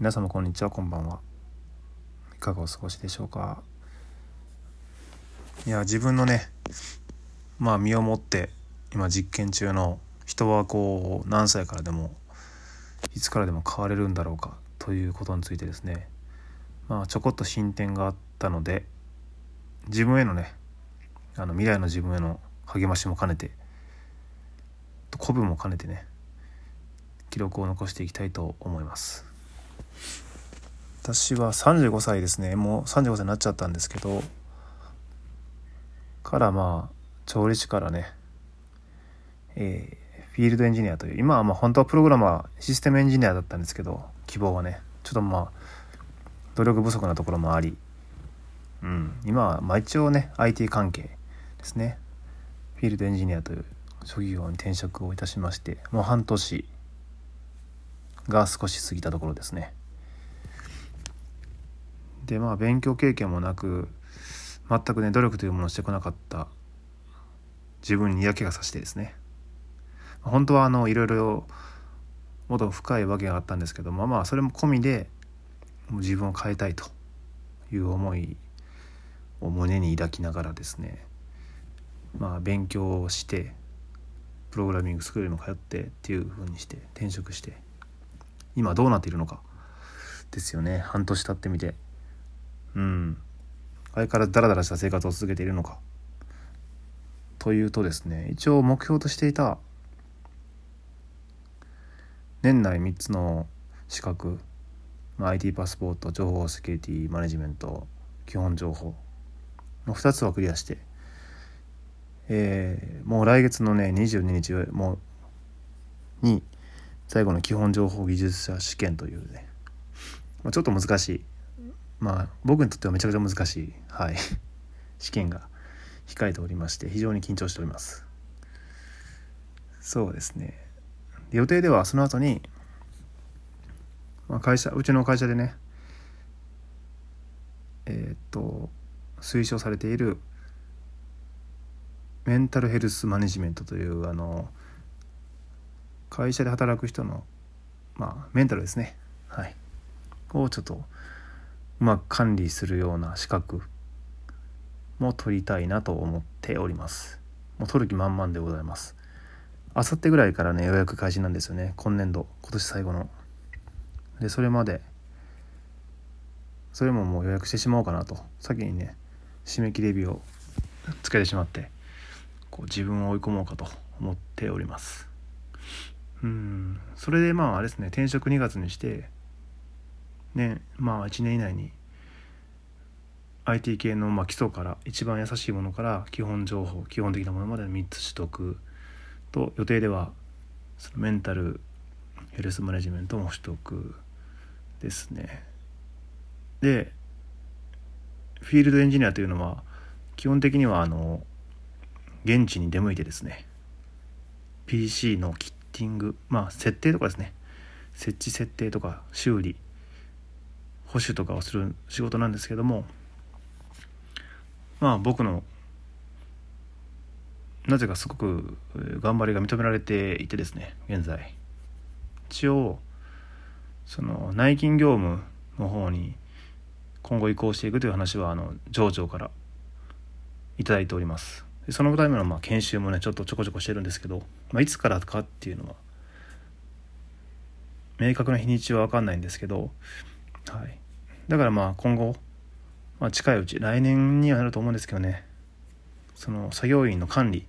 皆様こんにちはこんばんは。いかがお過ごしでしょうか？いや自分のねまあ身をもって今実験中の人はこう何歳からでもいつからでも変われるんだろうかということについてですね。まあちょこっと進展があったので自分へのねあの未来の自分への励ましも兼ねて鼓舞も兼ねてね記録を残していきたいと思います。私は35歳ですね。もう35歳になっちゃったんですけどからまあ調理師からね、えー、フィールドエンジニアという今はまあ本当はプログラマーシステムエンジニアだったんですけど希望はねちょっとまあ努力不足なところもあり、うん、今はまあ一応ね IT 関係ですね。フィールドエンジニアという職業に転職をいたしましてもう半年が少し過ぎたところですね。でまあ勉強経験もなく全くね努力というものをしてこなかった。自分に嫌気がさしてですね。本当はあのいろいろもっと深いわけがあったんですけどまあまあそれも込みでもう自分を変えたいと。いう思いを胸に抱きながらですね。まあ勉強をしてプログラミングスクールにも通ってっていうふうにして転職して今どうなっているのか。ですよね。半年経ってみて。うん。相変わらずダラダラした生活を続けているのか。というとですね一応目標としていた年内3つの資格、まあ、IT パスポート情報セキュリティマネジメント基本情報の2つはクリアしてえー、もう来月のね22日もうに最後の基本情報技術者試験というね、まあ、ちょっと難しい。まあ僕にとってはめちゃくちゃ難しい、はい、試験が控えておりまして非常に緊張しております。そうですね。予定ではその後に、まあ、会社うちの会社でねえー、っと推奨されているメンタルヘルスマネジメントというあの会社で働く人のまあメンタルですね。はい。をちょっとうまく管理するような資格も取りたいなと思っております。もう取る気満々でございます。あさってぐらいからね予約開始なんですよね。今年度。今年最後の。でそれまで。それももう予約してしまおうかなと。先にね締め切り日をつけてしまってこう自分を追い込もうかと思っております。うん。それでまああれですね転職2月にしてねまあ1年以内に IT 系のまあ基礎から一番優しいものから基本情報基本的なものまで3つ取得と予定ではそのメンタルヘルスマネジメントも取得ですね。でフィールドエンジニアというのは基本的にはあの現地に出向いてですね PC のキッティングまあ設定とかですね。設置設定とか修理保守とかをする仕事なんですけどもまあ僕のなぜかすごく頑張りが認められていてですね現在。一応その内勤業務の方に今後移行していくという話はあの上長から頂いております。でそのためのまあ研修もねちょっとちょこちょこしてるんですけど、まあ、いつからかっていうのは明確な日にちは分かんないんですけど、はい、だからまあ今後、まあ、近いうち来年にはなると思うんですけどねその作業員の管理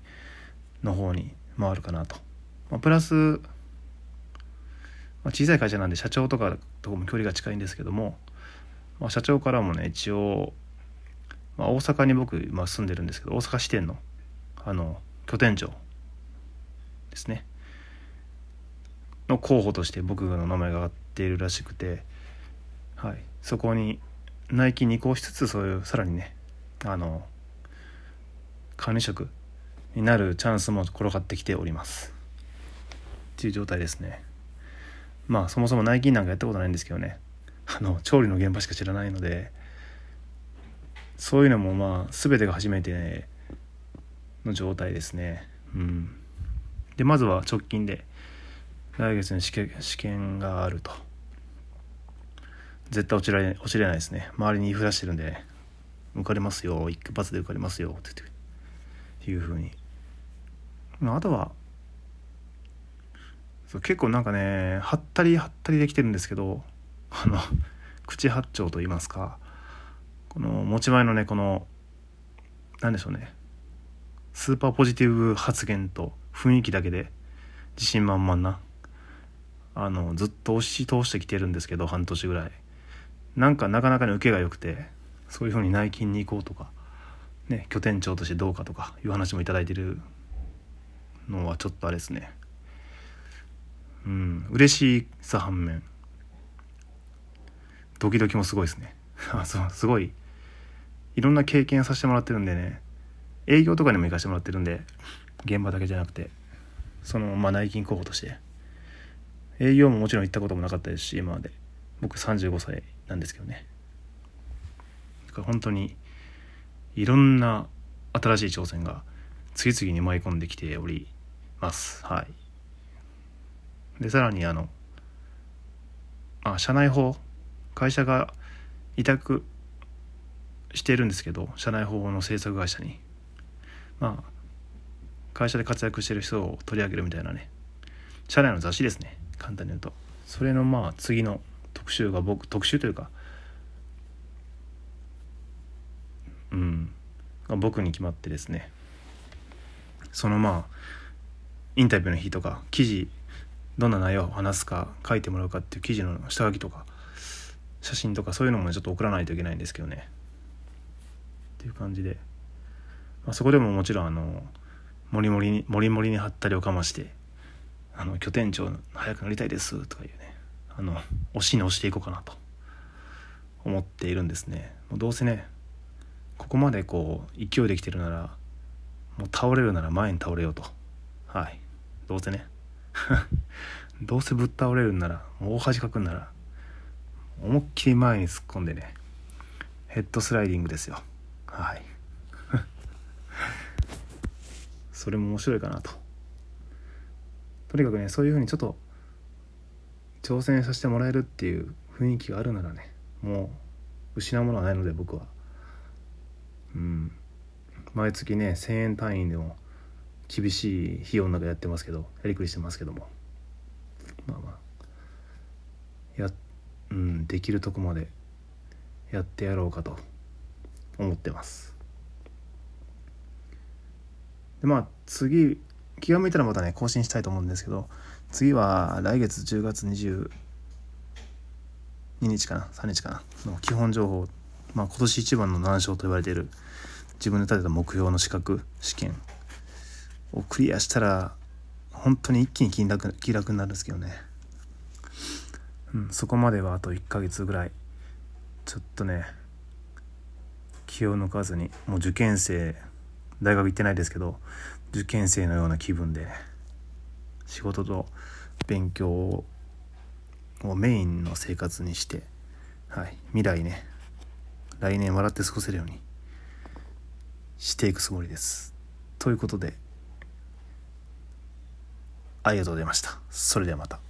の方に回るかなと、まあ、プラス、まあ、小さい会社なんで社長とかとも距離が近いんですけども、まあ、社長からもね一応、まあ、大阪に僕、まあ、住んでるんですけど大阪支店のあの拠点長ですね。の候補として僕の名前が挙がっているらしくて、はい、そこに内勤に移行しつつそういうさらにねあの管理職になるチャンスも転がってきております。っていう状態ですね。まあそもそも内勤なんかやったことないんですけどね。あの調理の現場しか知らないのでそういうのもまあ全てが初めて、ね、の状態ですね。うん、でまずは直近で来月に試験試験があると。絶対落ちられ落ちれないですね周りに言いふらしてるんで、ね、受かりますよ一発で受かりますよってっていうふうにあとは結構なんかねはったりはったりできてるんですけどあの 口八丁と言いますかこの持ち前のねこの何でしょうねスーパーポジティブ発言と雰囲気だけで自信満々な。あのずっと押し通してきてるんですけど半年ぐらい。なんかなかなかに受けが良くてそういうふうに内勤に行こうとかね拠点長としてどうかとかいう話も頂いてるのはちょっとあれですね。うん嬉しさ反面。ドキドキもすごいですね。そうすごいいろんな経験させてもらってるんでね。営業とかにも行かせてもらってるんで現場だけじゃなくてそのまあ内勤候補として。営業ももちろん行ったこともなかったですし今まで。僕35歳なんですけどね。だから本当にいろんな新しい挑戦が次々に舞い込んできております。はい。でさらにあのあ社内法会社が委託してるんですけど社内法の制作会社に。まあ会社で活躍してる人を取り上げるみたいなね。社内の雑誌ですね。簡単に言うと。それのまあ次の特集が僕特集というかうん。が僕に決まってですね。そのまあインタビューの日とか記事どんな内容を話すか書いてもらうかっていう記事の下書きとか写真とかそういうのもちょっと送らないといけないんですけどね。っていう感じで、まあ、そこでももちろんあのもりもりにもりもりに貼ったりをかまして「あの拠点長早くなりたいです」とかいうねあの押しに押していこうかなと思っているんですね。もうどうせねここまでこう勢いできてるならもう倒れるなら前に倒れようと。はい。どうせね。どうせぶっ倒れるんならもう大恥かくんなら思いっきり前に突っ込んでねヘッドスライディングですよ。はい。それも面白いかなと。とにかくねそういうふうにちょっと挑戦させてもらえるっていう雰囲気があるならねもう失うものはないので僕は。うん。毎月ね1,000円単位でも厳しい費用の中やってますけどやりくりしてますけども。まあまあ。やうんできるとこまでやってやろうかと思ってます。でまあ次気が向いたらまたね更新したいと思うんですけど次は来月10月22日かな3日かなの基本情報まあ今年一番の難所と言われている自分で立てた目標の資格試験をクリアしたら本当に一気に気楽気楽になるんですけどね、うん、そこまではあと1ヶ月ぐらいちょっとね気を抜かずにもう受験生大学行ってないですけど受験生のような気分で仕事と勉強をメインの生活にして、はい、未来ね来年笑って過ごせるようにしていくつもりです。ということでありがとうございました。それではまた。